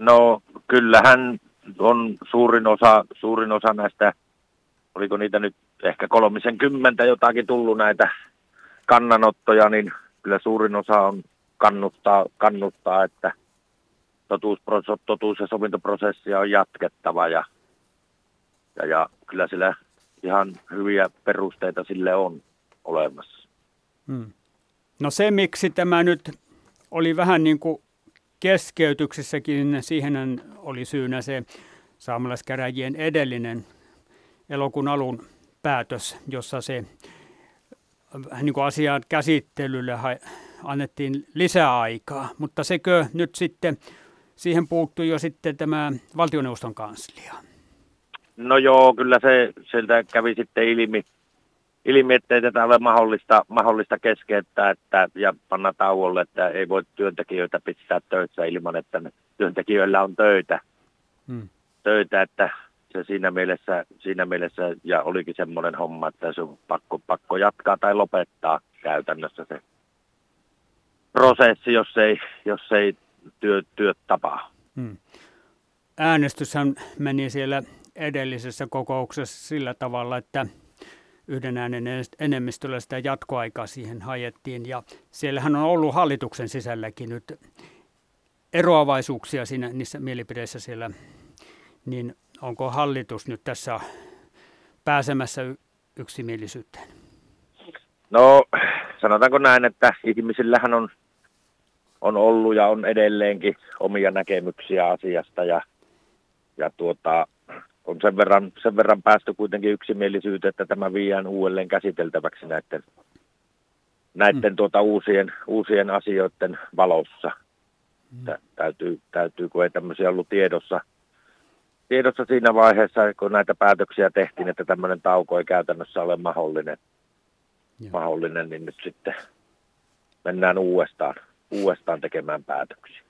No kyllähän on suurin osa, suurin osa näistä, oliko niitä nyt ehkä kolmisen kymmentä jotakin tullut näitä kannanottoja, niin kyllä suurin osa on kannuttaa, kannuttaa että totuus, totuus- ja sovintoprosessia on jatkettava ja, ja, ja kyllä sillä ihan hyviä perusteita sille on olemassa. Hmm. No se, miksi tämä nyt oli vähän niin kuin keskeytyksessäkin, siihen oli syynä se saamelaiskäräjien edellinen elokuun alun päätös, jossa se niin kuin asian käsittelylle annettiin lisää aikaa, mutta sekö nyt sitten, siihen puuttui jo sitten tämä valtioneuvoston kanslia? No joo, kyllä se sieltä kävi sitten ilmi, ilmi ettei tätä ole mahdollista, mahdollista keskeyttää että, ja panna tauolle, että ei voi työntekijöitä pistää töissä ilman, että työntekijöillä on töitä. Hmm. töitä että se siinä mielessä, siinä mielessä, ja olikin semmoinen homma, että se on pakko, pakko jatkaa tai lopettaa käytännössä se prosessi, jos ei, jos ei työ, työt tapaa. Hmm. Äänestyshän meni siellä edellisessä kokouksessa sillä tavalla, että yhden äänen enemmistöllä sitä jatkoaikaa siihen hajettiin. Ja siellähän on ollut hallituksen sisälläkin nyt eroavaisuuksia siinä, niissä mielipiteissä siellä. Niin onko hallitus nyt tässä pääsemässä yksimielisyyteen? No sanotaanko näin, että ihmisillähän on, on ollut ja on edelleenkin omia näkemyksiä asiasta ja, ja tuota, on sen verran, sen verran päästy kuitenkin yksimielisyyteen, että tämä viiään uudelleen käsiteltäväksi näiden, näiden mm. tuota uusien, uusien asioiden valossa. Mm. Täytyy, täytyy, kun ei tämmöisiä ollut tiedossa, tiedossa siinä vaiheessa, kun näitä päätöksiä tehtiin, että tämmöinen tauko ei käytännössä ole mahdollinen, mahdollinen niin nyt sitten mennään uudestaan, uudestaan tekemään päätöksiä.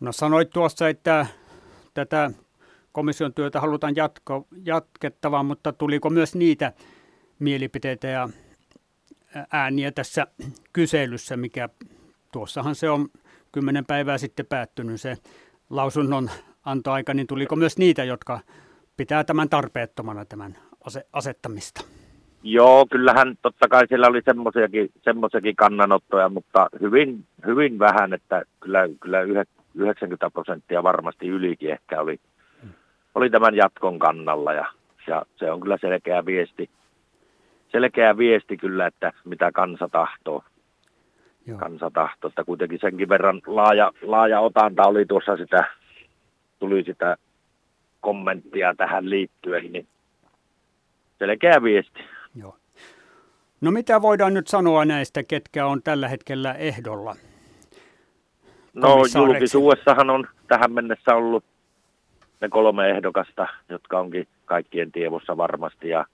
No sanoit tuossa, että tätä komission työtä halutaan jatko, jatkettava, mutta tuliko myös niitä mielipiteitä ja ääniä tässä kyselyssä, mikä tuossahan se on kymmenen päivää sitten päättynyt se lausunnon antoaika, niin tuliko myös niitä, jotka pitää tämän tarpeettomana tämän asettamista? Joo, kyllähän totta kai siellä oli semmoisiakin kannanottoja, mutta hyvin, hyvin vähän, että kyllä, kyllä 90 prosenttia varmasti ylikin ehkä oli oli tämän jatkon kannalla ja, ja se on kyllä selkeä viesti, selkeä viesti kyllä, että mitä kansa tahtoo. Joo. Kansa tahtoo, että kuitenkin senkin verran laaja, laaja otanta oli tuossa sitä, tuli sitä kommenttia tähän liittyen, niin selkeä viesti. Joo. No mitä voidaan nyt sanoa näistä, ketkä on tällä hetkellä ehdolla? No julkisuudessahan on tähän mennessä ollut ne kolme ehdokasta, jotka onkin kaikkien tiedossa varmasti ja,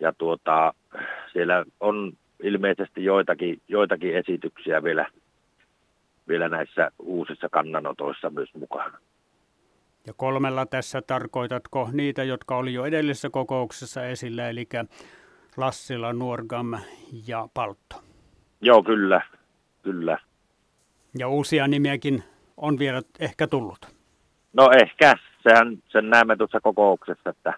ja tuota, siellä on ilmeisesti joitakin, joitakin esityksiä vielä, vielä näissä uusissa kannanotoissa myös mukana. Ja kolmella tässä tarkoitatko niitä, jotka oli jo edellisessä kokouksessa esillä, eli Lassila, Nuorgam ja Paltto? Joo, kyllä, kyllä. Ja uusia nimiäkin on vielä ehkä tullut. No ehkä, sehän sen näemme tuossa kokouksessa, että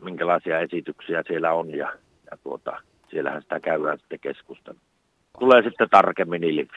minkälaisia esityksiä siellä on ja, ja tuota, siellähän sitä käydään sitten keskustelua. Tulee sitten tarkemmin ilmi.